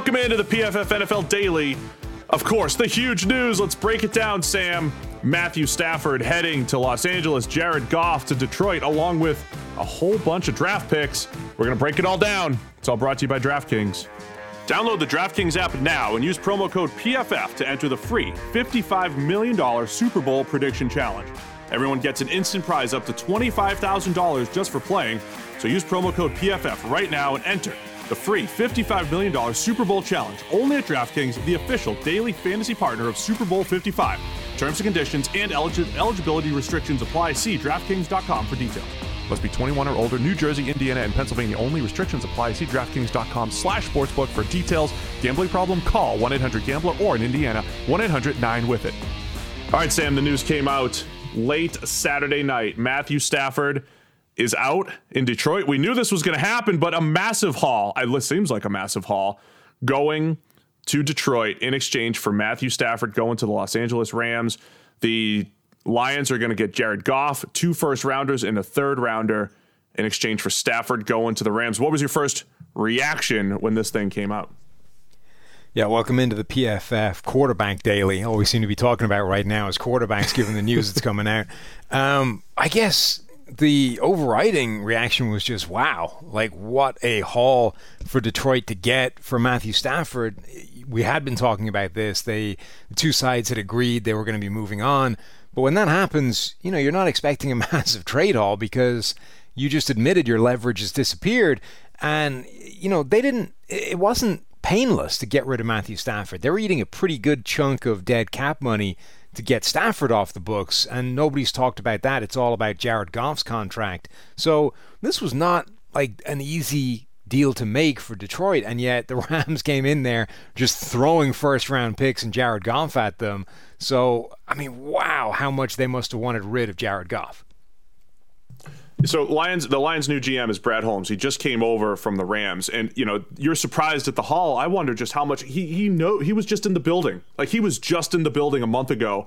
Welcome into the PFF NFL Daily. Of course, the huge news. Let's break it down, Sam. Matthew Stafford heading to Los Angeles, Jared Goff to Detroit, along with a whole bunch of draft picks. We're going to break it all down. It's all brought to you by DraftKings. Download the DraftKings app now and use promo code PFF to enter the free $55 million Super Bowl prediction challenge. Everyone gets an instant prize up to $25,000 just for playing. So use promo code PFF right now and enter the free $55 million Super Bowl challenge only at DraftKings, the official daily fantasy partner of Super Bowl 55. Terms and conditions and eligibility restrictions apply. See DraftKings.com for details. Must be 21 or older. New Jersey, Indiana, and Pennsylvania only. Restrictions apply. See DraftKings.com slash sportsbook for details. Gambling problem? Call 1-800-GAMBLER or in Indiana, 1-800-9-WITH-IT. All right, Sam, the news came out late Saturday night. Matthew Stafford is out in Detroit. We knew this was going to happen, but a massive haul, it seems like a massive haul, going to Detroit in exchange for Matthew Stafford going to the Los Angeles Rams. The Lions are going to get Jared Goff, two first rounders, and a third rounder in exchange for Stafford going to the Rams. What was your first reaction when this thing came out? Yeah, welcome into the PFF Quarterback Daily. All we seem to be talking about right now is quarterbacks, given the news that's coming out. Um, I guess the overriding reaction was just wow like what a haul for detroit to get for matthew stafford. We had been talking about this. They the two sides had agreed they were going to be moving on. But when that happens you know you're not expecting a massive trade haul because you just admitted your leverage has disappeared. And you know they didn't it wasn't painless to get rid of matthew stafford. They were eating a pretty good chunk of dead cap money to get Stafford off the books, and nobody's talked about that. It's all about Jared Goff's contract. So this was not like an easy deal to make for Detroit, and yet the Rams came in there just throwing first round picks and Jared Goff at them. So, I mean, wow, how much they must have wanted rid of Jared Goff. So Lions, the Lions' new GM is Brad Holmes. He just came over from the Rams, and you know you're surprised at the haul. I wonder just how much he he know he was just in the building. Like he was just in the building a month ago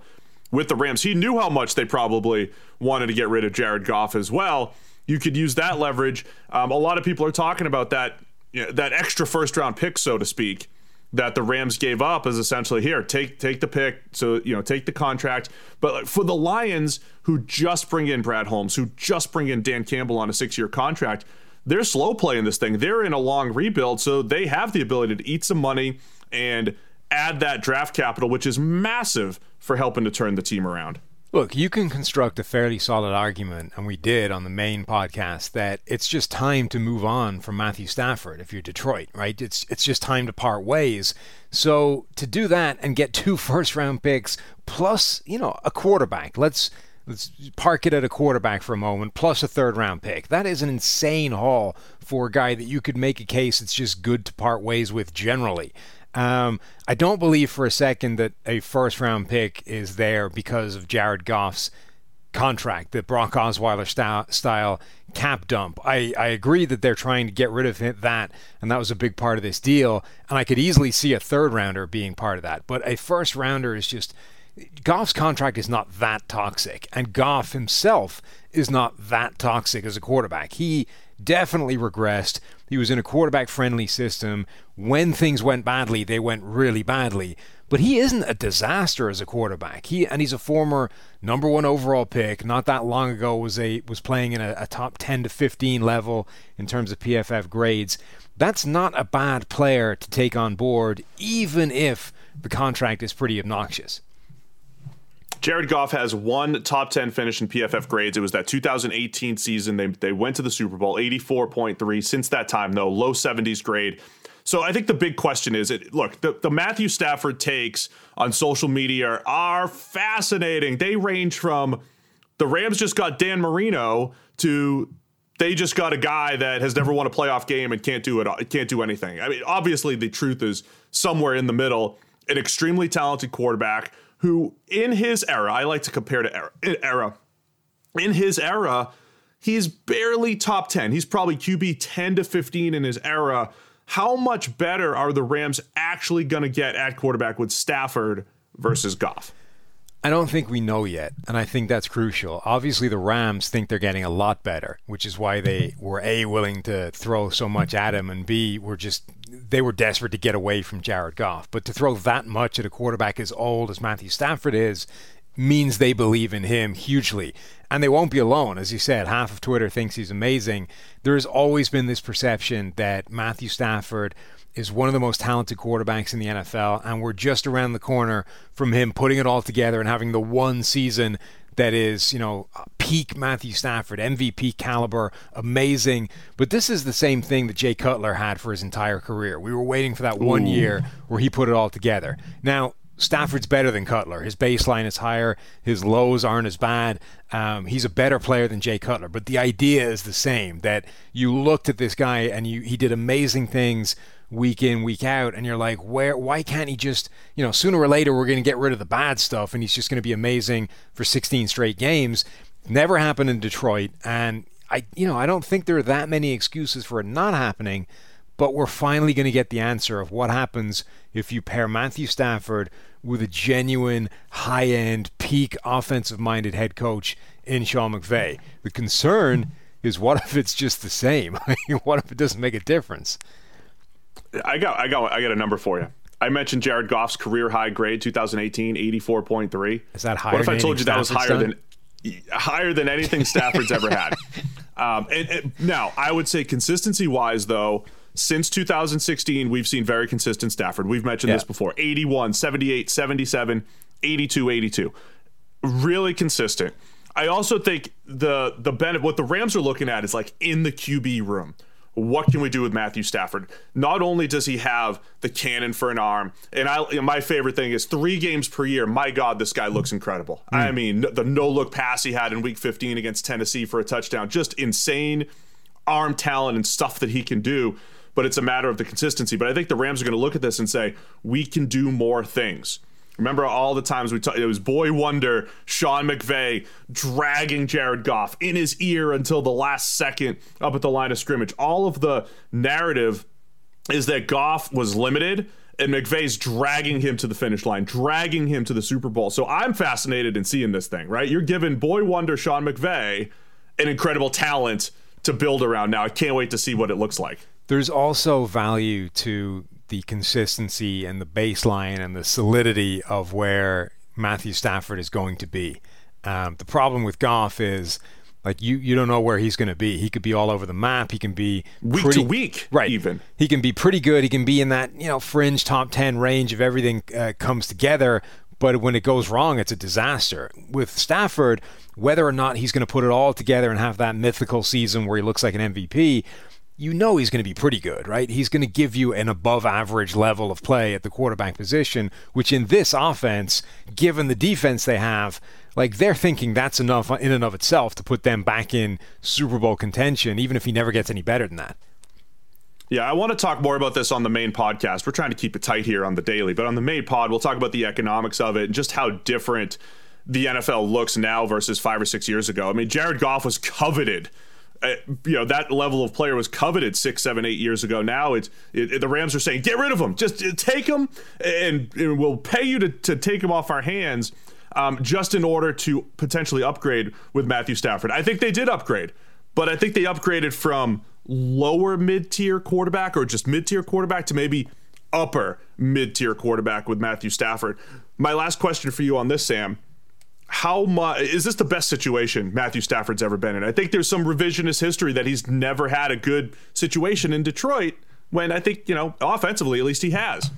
with the Rams. He knew how much they probably wanted to get rid of Jared Goff as well. You could use that leverage. Um, a lot of people are talking about that you know, that extra first round pick, so to speak that the Rams gave up is essentially here take take the pick so you know take the contract. But for the Lions who just bring in Brad Holmes who just bring in Dan Campbell on a 6-year contract they're slow playing this thing. They're in a long rebuild so they have the ability to eat some money and add that draft capital which is massive for helping to turn the team around Look, you can construct a fairly solid argument, and we did on the main podcast, that it's just time to move on from Matthew Stafford if you're Detroit, right? It's it's just time to part ways. So to do that and get two first round picks plus, you know, a quarterback. Let's let's park it at a quarterback for a moment, plus a third round pick. That is an insane haul for a guy that you could make a case it's just good to part ways with generally. Um, I don't believe for a second that a first round pick is there because of Jared Goff's contract, the Brock Osweiler style, style cap dump. I, I agree that they're trying to get rid of that, and that was a big part of this deal. And I could easily see a third rounder being part of that. But a first rounder is just. Goff's contract is not that toxic, and Goff himself is not that toxic as a quarterback. He definitely regressed. He was in a quarterback friendly system. When things went badly, they went really badly. But he isn't a disaster as a quarterback. He and he's a former number one overall pick. Not that long ago was a was playing in a, a top ten to fifteen level in terms of PFF grades. That's not a bad player to take on board, even if the contract is pretty obnoxious. Jared Goff has one top 10 finish in PFF grades. It was that 2018 season. They, they went to the Super Bowl, 84.3. Since that time, though, low 70s grade. So I think the big question is it, look, the, the Matthew Stafford takes on social media are fascinating. They range from the Rams just got Dan Marino to they just got a guy that has never won a playoff game and can't do it can't do anything. I mean, obviously the truth is somewhere in the middle. An extremely talented quarterback who in his era, I like to compare to era, era. In his era, he's barely top 10. He's probably QB 10 to 15 in his era. How much better are the Rams actually going to get at quarterback with Stafford versus Goff? I don't think we know yet, and I think that's crucial. Obviously, the Rams think they're getting a lot better, which is why they were a willing to throw so much at him, and b were just they were desperate to get away from Jared Goff. But to throw that much at a quarterback as old as Matthew Stafford is means they believe in him hugely. And they won't be alone. As you said, half of Twitter thinks he's amazing. There has always been this perception that Matthew Stafford is one of the most talented quarterbacks in the NFL, and we're just around the corner from him putting it all together and having the one season that is, you know, peak Matthew Stafford, MVP caliber, amazing. But this is the same thing that Jay Cutler had for his entire career. We were waiting for that one Ooh. year where he put it all together. Now, Stafford's better than Cutler. His baseline is higher. His lows aren't as bad. Um, he's a better player than Jay Cutler. But the idea is the same that you looked at this guy and you, he did amazing things week in, week out, and you're like, where? Why can't he just, you know, sooner or later we're going to get rid of the bad stuff and he's just going to be amazing for 16 straight games? Never happened in Detroit, and I, you know, I don't think there are that many excuses for it not happening. But we're finally going to get the answer of what happens if you pair Matthew Stafford with a genuine high end, peak offensive minded head coach in Sean McVay. The concern is what if it's just the same? what if it doesn't make a difference? I got, I got, I got a number for you. I mentioned Jared Goff's career high grade 2018, 84.3. Is that higher? What if I told you that was higher done? than higher than anything Stafford's ever had? Um, and, and now, I would say consistency wise, though, since 2016, we've seen very consistent Stafford. We've mentioned yeah. this before 81, 78, 77, 82, 82. Really consistent. I also think the the benefit what the Rams are looking at is like in the QB room. What can we do with Matthew Stafford? Not only does he have the cannon for an arm, and I my favorite thing is three games per year. My God, this guy looks incredible. Mm. I mean, the no look pass he had in Week 15 against Tennessee for a touchdown, just insane arm talent and stuff that he can do but it's a matter of the consistency. But I think the Rams are going to look at this and say, we can do more things. Remember all the times we talked, it was boy wonder, Sean McVay dragging Jared Goff in his ear until the last second up at the line of scrimmage. All of the narrative is that Goff was limited and McVay's dragging him to the finish line, dragging him to the Super Bowl. So I'm fascinated in seeing this thing, right? You're giving boy wonder Sean McVay an incredible talent to build around now. I can't wait to see what it looks like there's also value to the consistency and the baseline and the solidity of where Matthew Stafford is going to be. Um, the problem with Goff is like you you don't know where he's going to be. He could be all over the map. He can be week pretty, to week, right? Even he can be pretty good. He can be in that you know fringe top ten range if everything uh, comes together. But when it goes wrong, it's a disaster. With Stafford, whether or not he's going to put it all together and have that mythical season where he looks like an MVP, you know he's going to be pretty good, right? He's going to give you an above average level of play at the quarterback position, which in this offense, given the defense they have, like they're thinking that's enough in and of itself to put them back in Super Bowl contention, even if he never gets any better than that. Yeah, I want to talk more about this on the main podcast. We're trying to keep it tight here on the daily, but on the main pod, we'll talk about the economics of it and just how different the NFL looks now versus five or six years ago. I mean, Jared Goff was coveted you know that level of player was coveted six, seven, eight years ago. Now it's it, the Rams are saying get rid of him, just uh, take him, and, and we'll pay you to, to take him off our hands, um, just in order to potentially upgrade with Matthew Stafford. I think they did upgrade, but I think they upgraded from lower mid tier quarterback or just mid tier quarterback to maybe upper mid tier quarterback with Matthew Stafford. My last question for you on this, Sam how much is this the best situation Matthew Stafford's ever been in? I think there's some revisionist history that he's never had a good situation in Detroit when I think, you know, offensively at least he has.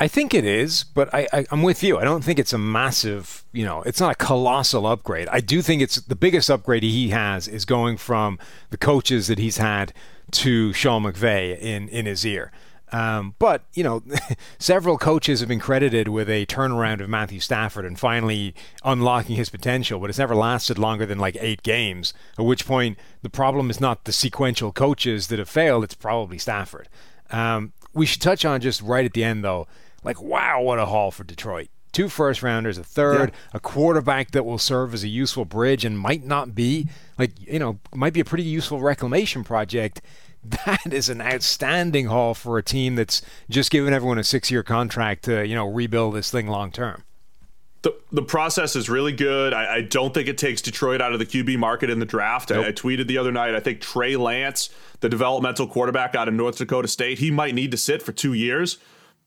I think it is, but I, I, am with you. I don't think it's a massive, you know, it's not a colossal upgrade. I do think it's the biggest upgrade he has is going from the coaches that he's had to Sean McVay in, in his ear. Um, but, you know, several coaches have been credited with a turnaround of Matthew Stafford and finally unlocking his potential, but it's never lasted longer than like eight games, at which point the problem is not the sequential coaches that have failed, it's probably Stafford. Um, we should touch on just right at the end, though, like, wow, what a haul for Detroit. Two first rounders, a third, yeah. a quarterback that will serve as a useful bridge and might not be, like, you know, might be a pretty useful reclamation project that is an outstanding haul for a team that's just given everyone a six-year contract to you know rebuild this thing long term. The, the process is really good. I, I, don't think it takes Detroit out of the QB market in the draft. Nope. I, I, tweeted the other night, I think Trey Lance, the developmental quarterback out of North Dakota State, he might need to sit for two years.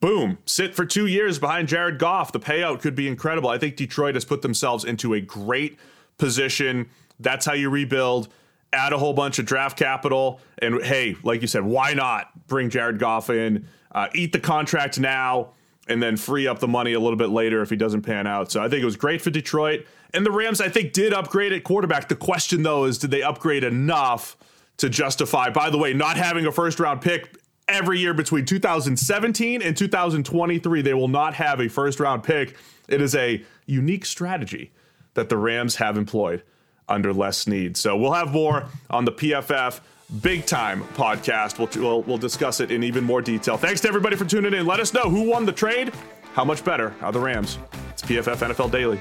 Boom, sit for two years behind Jared Goff. The payout could be incredible. I think Detroit has put themselves into a great position. That's how you rebuild. Add a whole bunch of draft capital. And hey, like you said, why not bring Jared Goff in? Uh, eat the contract now and then free up the money a little bit later if he doesn't pan out. So I think it was great for Detroit. And the Rams, I think, did upgrade at quarterback. The question, though, is did they upgrade enough to justify, by the way, not having a first round pick every year between 2017 and 2023? They will not have a first round pick. It is a unique strategy that the Rams have employed under Les Snead. So we'll have more on the PFF big time podcast. We'll, we'll, we'll discuss it in even more detail. Thanks to everybody for tuning in. Let us know who won the trade. How much better are the Rams? It's PFF NFL Daily.